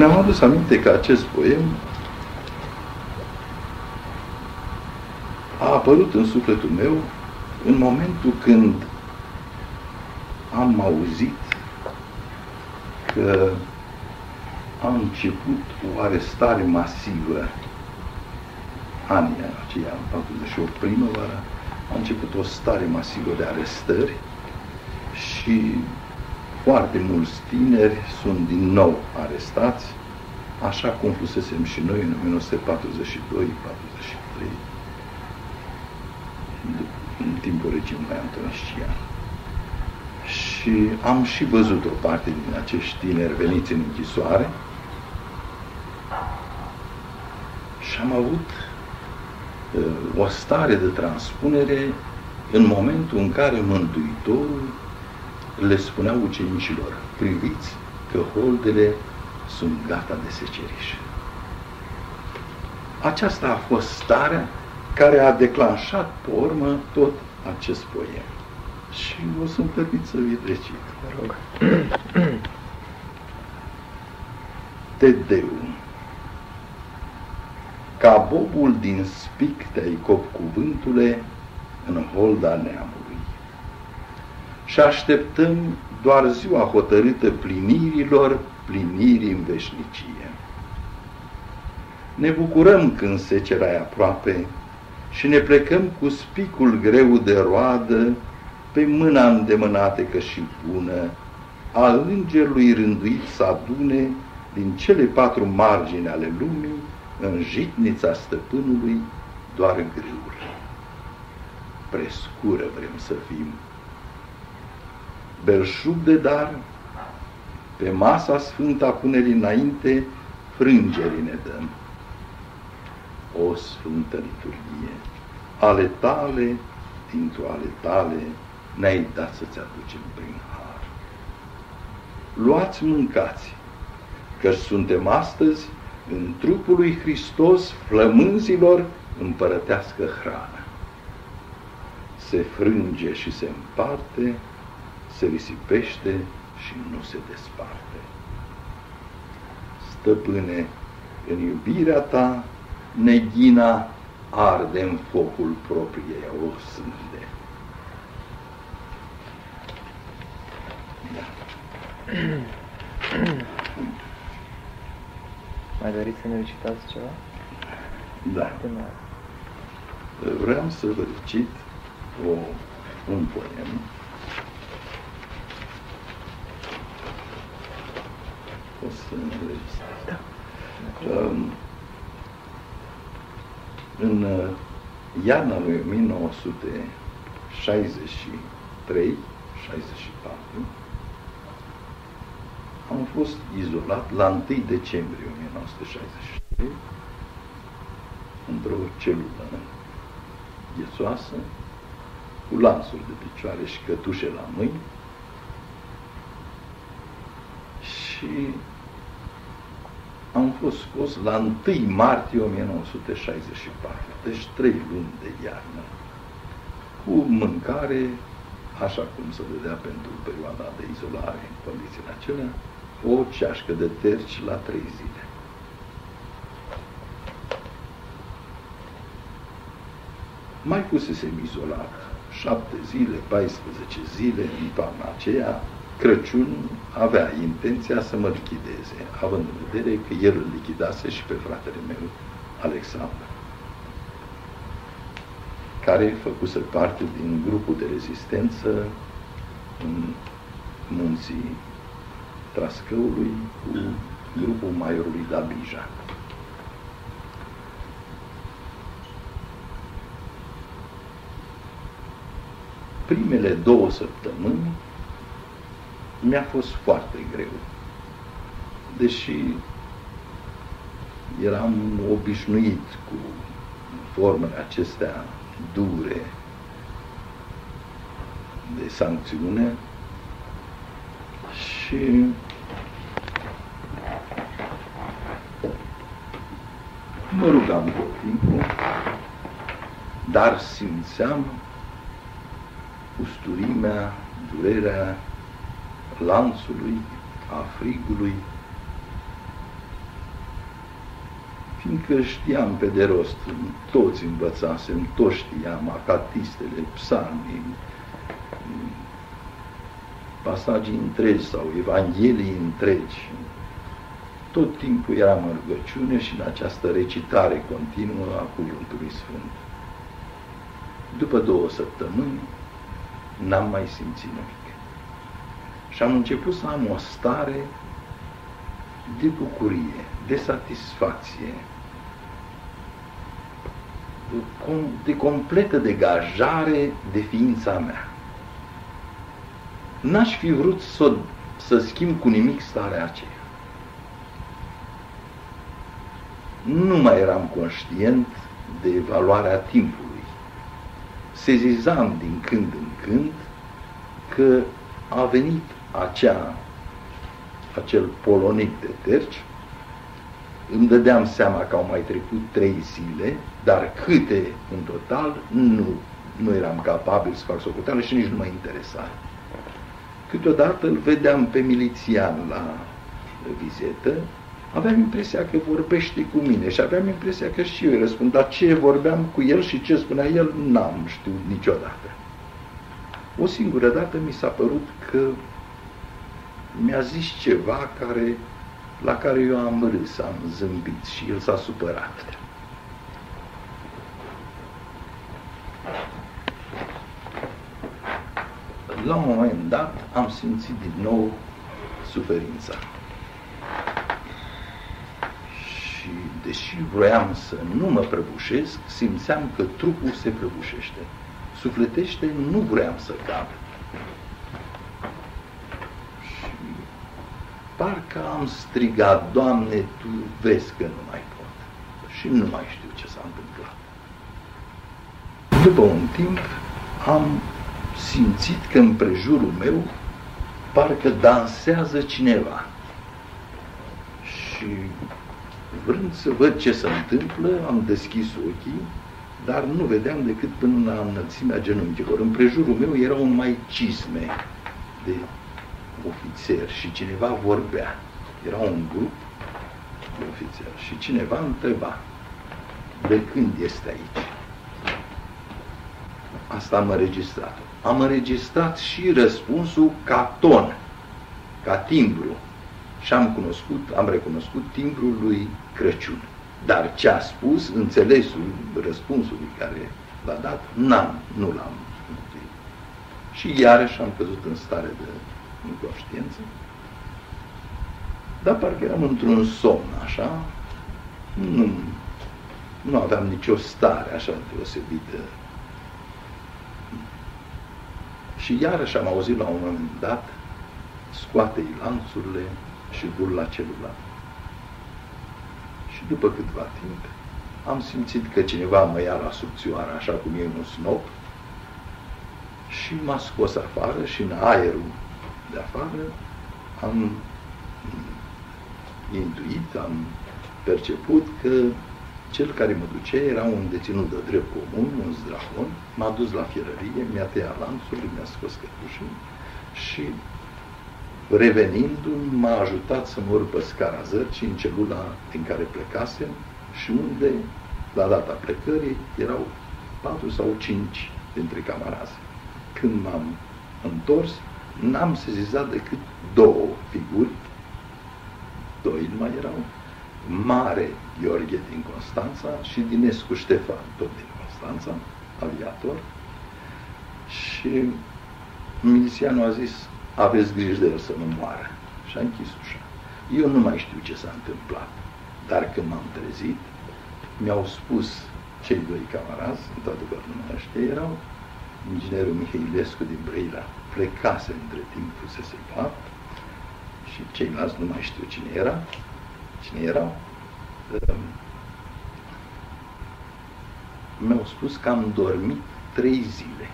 Ne-am adus aminte că acest poem a apărut în sufletul meu în momentul când am auzit că a început o arestare masivă. Anii aceia, în 48 primăvara, a început o stare masivă de arestări și foarte mulți tineri sunt din nou arestați, așa cum fusesem și noi în 1942-43, în timpul regimului Antonescian. Și am și văzut o parte din acești tineri veniți în închisoare și am avut uh, o stare de transpunere în momentul în care Mântuitorul le spunea ucenicilor, priviți că holdele sunt gata de seceriș. Aceasta a fost starea care a declanșat pe urmă tot acest poem. Și o să-mi permit să vi recit. Mă rog. Tedeum. Ca bobul din spic te-ai cop cuvântule în holda neamului. Și așteptăm doar ziua hotărâtă plinirilor, plinirii în veșnicie. Ne bucurăm când secera e aproape și ne plecăm cu spicul greu de roadă pe mâna îndemânată că și bună a îngerului rânduit să adune din cele patru margini ale lumii în jitnița stăpânului doar grâul. Prescură vrem să fim. Belșug de dar, pe masa sfântă a punerii înainte, frângerii ne dăm. O sfântă liturghie, ale tale, dintr-o ale tale, ne-ai dat să-ți aducem prin har. Luați, mâncați, că suntem astăzi în trupul lui Hristos flămânzilor împărătească hrană. Se frânge și se împarte, se risipește și nu se desparte. Stăpâne, în iubirea ta, neghina arde în focul propriei o sânde. Da. Mai doriți să ne recitați ceva? Da. Vreau să vă recit o, un poem o să înregistrez. Da. Um, în uh, iarna lui 1963 64 am fost izolat la 1 decembrie 1963 într-o celulă ghețoasă, cu lansuri de picioare și cătușe la mâini și am fost scos la 1 martie 1964, deci trei luni de iarnă, cu mâncare, așa cum se vedea pentru perioada de izolare în condițiile acelea, o ceașcă de terci la trei zile. Mai fusesem izolat șapte zile, 14 zile în toamna aceea, Crăciun avea intenția să mă lichideze, având în vedere că el îl lichidase și pe fratele meu, Alexandru, care făcuse parte din grupul de rezistență în munții Trascăului cu grupul maiorului Dabija. Primele două săptămâni mi-a fost foarte greu. Deși eram obișnuit cu formele acestea dure de sancțiune și mă rugam tot timpul, dar simțeam usturimea, durerea lanțului, a frigului fiindcă știam pe de rost, toți învățasem, toți știam, acatistele, psalmii, pasaje întregi sau evanghelii întregi. Tot timpul eram în rugăciune și în această recitare continuă a Cuvântului Sfânt. După două săptămâni, n-am mai simțit nimic. Și am început să am o stare de bucurie, de satisfacție, de completă degajare de ființa mea. N-aș fi vrut să, să schimb cu nimic starea aceea. Nu mai eram conștient de valoarea timpului. Sezizam din când în când că a venit acea, acel polonic de terci, îmi dădeam seama că au mai trecut trei zile, dar câte în total, nu, nu eram capabil să fac socoteală și nici nu mă interesa. Câteodată îl vedeam pe milițian la vizită, aveam impresia că vorbește cu mine și aveam impresia că și eu îi răspund, dar ce vorbeam cu el și ce spunea el, n-am știut niciodată. O singură dată mi s-a părut că mi-a zis ceva care, la care eu am râs, am zâmbit și el s-a supărat. La un moment dat am simțit din nou suferința. Și deși vroiam să nu mă prăbușesc, simțeam că trupul se prăbușește. Sufletește nu vroiam să cad. Parcă am strigat, Doamne, Tu vezi că nu mai pot. Și nu mai știu ce s-a întâmplat. După un timp am simțit că în prejurul meu parcă dansează cineva. Și vrând să văd ce se întâmplă, am deschis ochii, dar nu vedeam decât până la înălțimea genunchilor. În prejurul meu erau mai cisme de ofițer și cineva vorbea. Era un grup de ofițer și cineva întreba de când este aici. Asta am înregistrat. Am înregistrat și răspunsul ca ton, ca timbru. Și am cunoscut, am recunoscut timbrul lui Crăciun. Dar ce a spus, înțelesul răspunsului care l-a dat, n-am, nu l-am Și iarăși am căzut în stare de în conștiință, dar parcă eram într-un somn, așa, nu, nu aveam nicio stare așa deosebită. Și iarăși am auzit la un moment dat, scoate-i lanțurile și dur la celular. Și după câtva timp, am simțit că cineva mă ia la subțioară, așa cum e un snop, și m-a scos afară și în aerul de afară, am intuit, am perceput că cel care mă duce era un deținut de drept comun, un zdrahon, m-a dus la fierărie, mi-a tăiat lanțul, mi-a scos cătușul și revenind m-a ajutat să mă urc pe scara zărcii în celula din care plecasem și unde, la data plecării, erau patru sau cinci dintre camarazi. Când m-am întors, n-am sezizat decât două figuri, doi mai erau, Mare Gheorghe din Constanța și Dinescu Ștefan, tot din Constanța, aviator, și milițianul a zis, aveți grijă de el să nu moară. Și a închis ușa. Eu nu mai știu ce s-a întâmplat, dar când m-am trezit, mi-au spus cei doi camarazi, într-adevăr nu mai știu, erau inginerul Mihailescu din Brăila, plecase între timp, fusese luat și ceilalți nu mai știu cine era, cine erau, um, mi-au spus că am dormit trei zile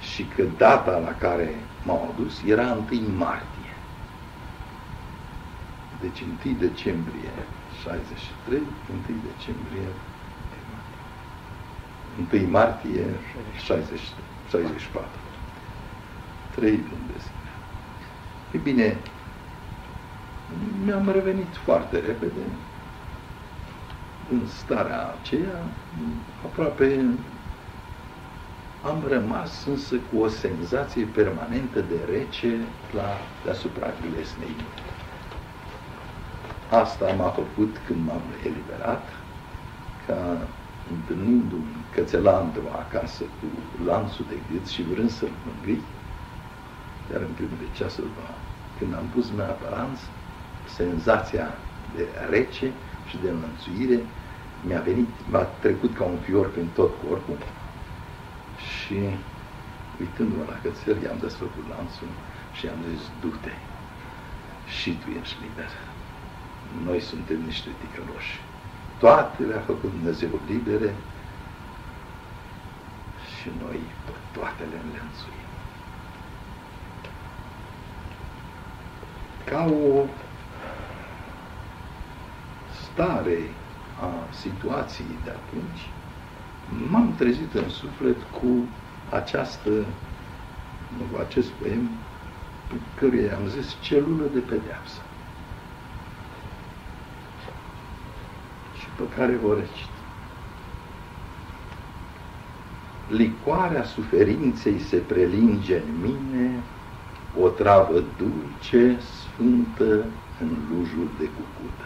și că data la care m-au adus era 1 martie. Deci 1 decembrie 63, 1 decembrie 1 martie 63. 64. Trei luni de zile. E bine, mi-am revenit foarte repede în starea aceea, aproape am rămas însă cu o senzație permanentă de rece la deasupra glesnei. Asta m-a făcut când m-am eliberat, ca întâlnindu-mi cățelandru acasă cu lanțul de gât și vrând să-l mângâi, iar în primul de ceasul când am pus mea pe lanț, senzația de rece și de înlănțuire mi-a venit, m-a trecut ca un fior prin tot corpul și uitându-mă la cățel, i-am desfăcut lanțul și i-am zis, du-te și tu ești liber. Noi suntem niște ticăloși. Toate le-a făcut Dumnezeu libere și noi pe toate le înlănțuim. Ca o stare a situației de atunci, m-am trezit în suflet cu această, cu acest poem, pe care am zis celulă de pedeapsă. Și pe care o recit. Licoarea suferinței se prelinge în mine, o travă dulce, sfântă, în lujul de cucută.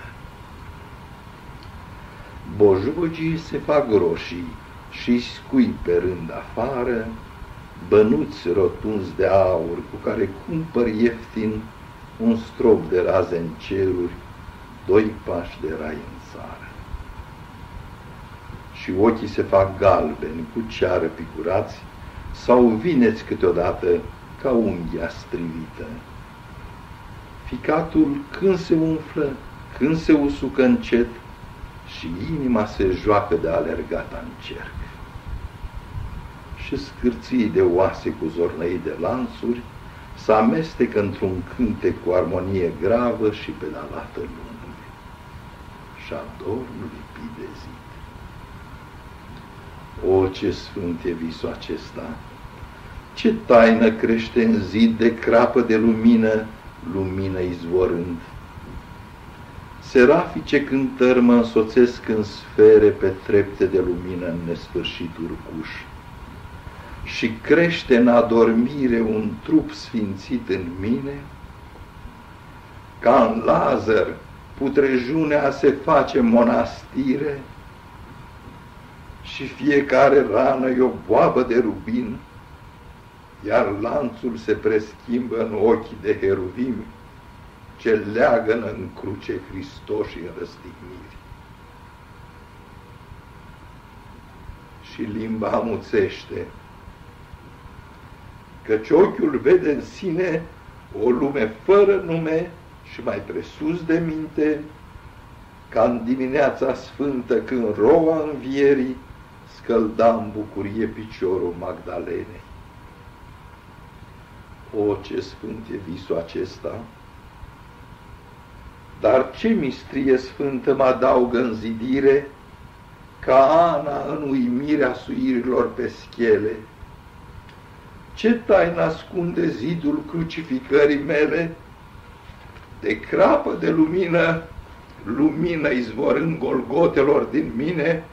Bojogii se fac roșii și scui pe rând afară, bănuți rotunzi de aur cu care cumpăr ieftin un strop de raze în ceruri, doi pași de rai în țară. Și ochii se fac galbeni cu ceară picurați sau vineți câteodată ca unghia strivită. Ficatul când se umflă, când se usucă încet, și inima se joacă de alergata în cerc. Și scârții de oase cu zornăi de lansuri să amestecă într-un cântec cu armonie gravă și pedalată lungă. Și adornul lipit de zid. O, ce sfânt e visul acesta! Ce taină crește în zid de crapă de lumină, lumină izvorând Serafice cântări mă însoțesc în sfere pe trepte de lumină în nesfârșit urcuș. Și crește în adormire un trup sfințit în mine, ca în Lazar putrejunea se face monastire și fiecare rană e o boabă de rubin, iar lanțul se preschimbă în ochii de heruvimi ce leagănă în cruce Hristos și în răstigniri. Și limba amuțește, căci ochiul vede în sine o lume fără nume și mai presus de minte, ca în dimineața sfântă când roa învierii scălda în bucurie piciorul Magdalenei. O, ce sfânt e visul acesta! Dar ce mistrie sfântă mă adaugă în zidire, ca Ana în uimirea suirilor pe schele. Ce taină ascunde zidul crucificării mele? De crapă de lumină, lumină izvorând golgotelor din mine,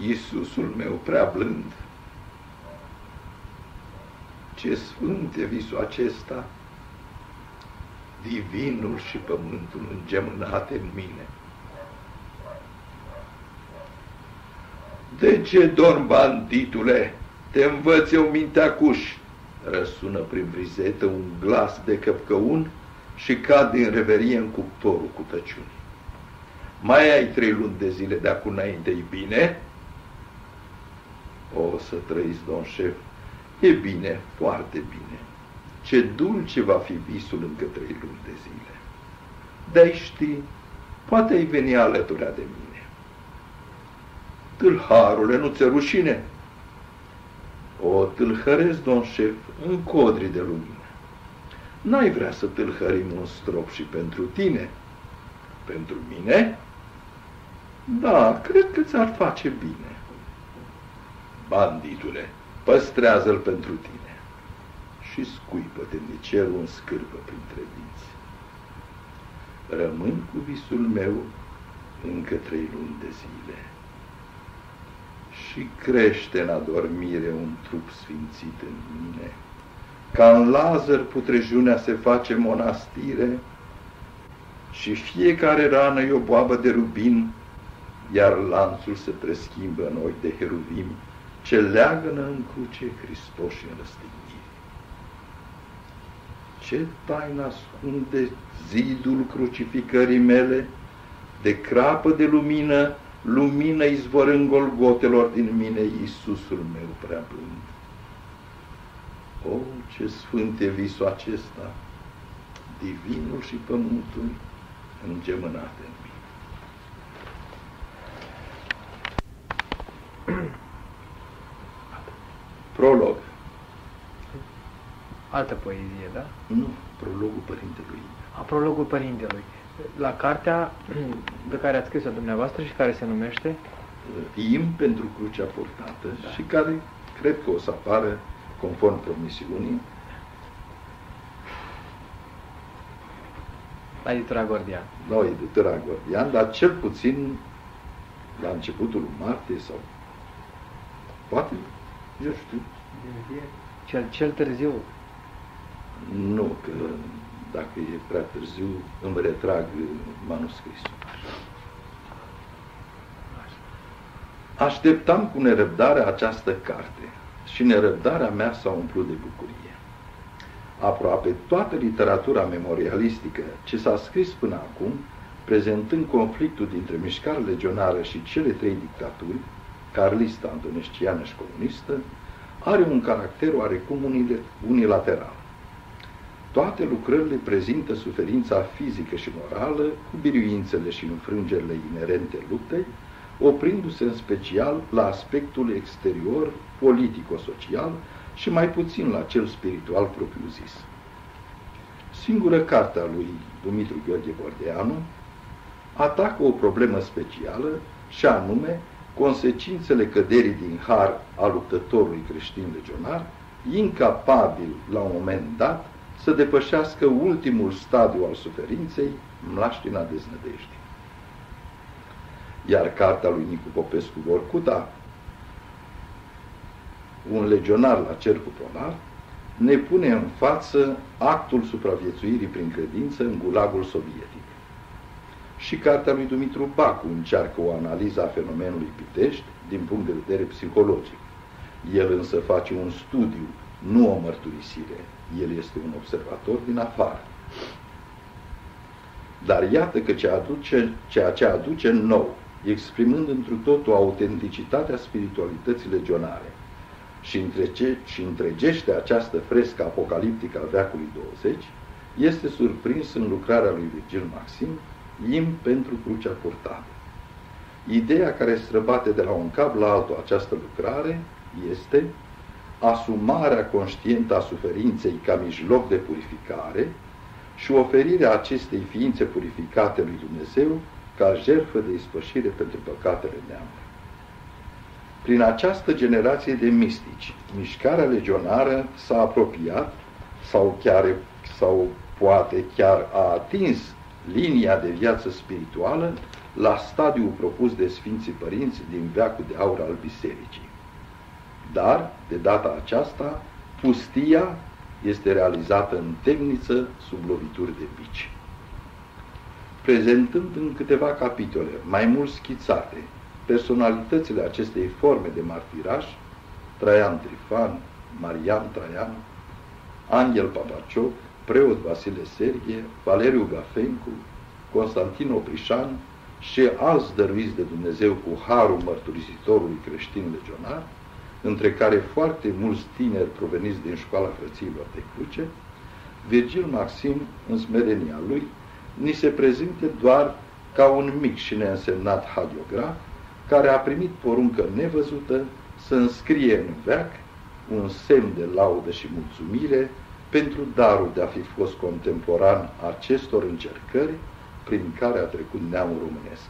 Iisusul meu prea blând. Ce sfânt e visul acesta! divinul și pământul îngemânate în mine. De ce dorm, banditule? Te învăț eu mintea cuș, răsună prin brizetă un glas de căpcăun și cad din reverie în cuptorul cu tăciuni. Mai ai trei luni de zile de acum înainte, e bine? O să trăiți, domn șef, e bine, foarte bine. Ce dulce va fi visul încă trei luni de zile. De-ai ști, poate ai veni alături de mine. Tâlharule, nu ți rușine? O tâlhăresc, domn șef, în codri de lumină. N-ai vrea să tâlhărim un strop și pentru tine? Pentru mine? Da, cred că ți-ar face bine. Banditule, păstrează-l pentru tine și scuipă temnicerul în scârbă printre dinți. Rămân cu visul meu încă trei luni de zile și crește în adormire un trup sfințit în mine. Ca în Lazar putrejunea se face monastire și fiecare rană e o boabă de rubin, iar lanțul se preschimbă în ochi de heruvim, ce leagănă în cruce Hristos și în răstignire. Ce taină ascunde zidul crucificării mele, de crapă de lumină, lumină izvorând golgotelor din mine, Iisusul meu prea blând. O, ce sfânt e visul acesta, divinul și pământul îngemânate în mine. Prolog. Altă poezie, da? Nu, prologul părintelui. A prologul părintelui. La cartea pe care ați scris-o dumneavoastră și care se numește? Im pentru crucea purtată da. și care cred că o să apară conform promisiunii. La editura Gordian. La editura Gordian, dar cel puțin la începutul martie sau poate, eu știu. Cel, cel târziu? Nu, că dacă e prea târziu, îmi retrag manuscrisul. Așteptam cu nerăbdare această carte și nerăbdarea mea s-a umplut de bucurie. Aproape toată literatura memorialistică ce s-a scris până acum, prezentând conflictul dintre mișcarea legionară și cele trei dictaturi, carlista, antonesciană și comunistă, are un caracter oarecum unilateral. Toate lucrările prezintă suferința fizică și morală, cu biruințele și înfrângerile inerente luptei, oprindu-se în special la aspectul exterior, politico-social și mai puțin la cel spiritual propriu-zis. Singură cartea lui Dumitru Gheorghe Bordeanu atacă o problemă specială și anume consecințele căderii din har a luptătorului creștin legionar, incapabil la un moment dat să depășească ultimul stadiu al suferinței, mlaștina deznădejdii. Iar cartea lui Nicu Popescu Vorcuta, un legionar la cercul polar, ne pune în față actul supraviețuirii prin credință în gulagul sovietic. Și cartea lui Dumitru Bacu încearcă o analiză a fenomenului Pitești din punct de vedere psihologic. El însă face un studiu, nu o mărturisire. El este un observator din afară. Dar iată că ce aduce, ceea ce aduce nou, exprimând întru totul autenticitatea spiritualității legionare și, întrece, și întregește această frescă apocaliptică a veacului 20, este surprins în lucrarea lui Virgil Maxim, Im pentru crucea purtată. Ideea care străbate de la un cap la altul această lucrare este asumarea conștientă a suferinței ca mijloc de purificare și oferirea acestei ființe purificate lui Dumnezeu ca jertfă de ispășire pentru păcatele neamului. Prin această generație de mistici, mișcarea legionară s-a apropiat sau chiar sau poate chiar a atins linia de viață spirituală la stadiul propus de Sfinții Părinți din veacul de aur al Bisericii. Dar, de data aceasta, pustia este realizată în temniță sub lovituri de bici. Prezentând în câteva capitole, mai mult schițate, personalitățile acestei forme de martiraj, Traian Trifan, Marian Traian, Angel Papacioc, preot Vasile Serghie, Valeriu Gafencu, Constantin Oprișan și alți dăruiți de Dumnezeu cu harul mărturisitorului creștin legionar, între care foarte mulți tineri proveniți din școala frăților de cruce, Virgil Maxim, în smerenia lui, ni se prezinte doar ca un mic și neînsemnat hadiograf, care a primit poruncă nevăzută să înscrie în veac un semn de laudă și mulțumire pentru darul de a fi fost contemporan acestor încercări prin care a trecut neamul românesc.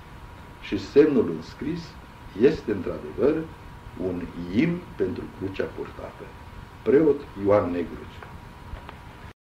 Și semnul înscris este într-adevăr un im pentru crucea purtată. Preot Ioan Negruțiu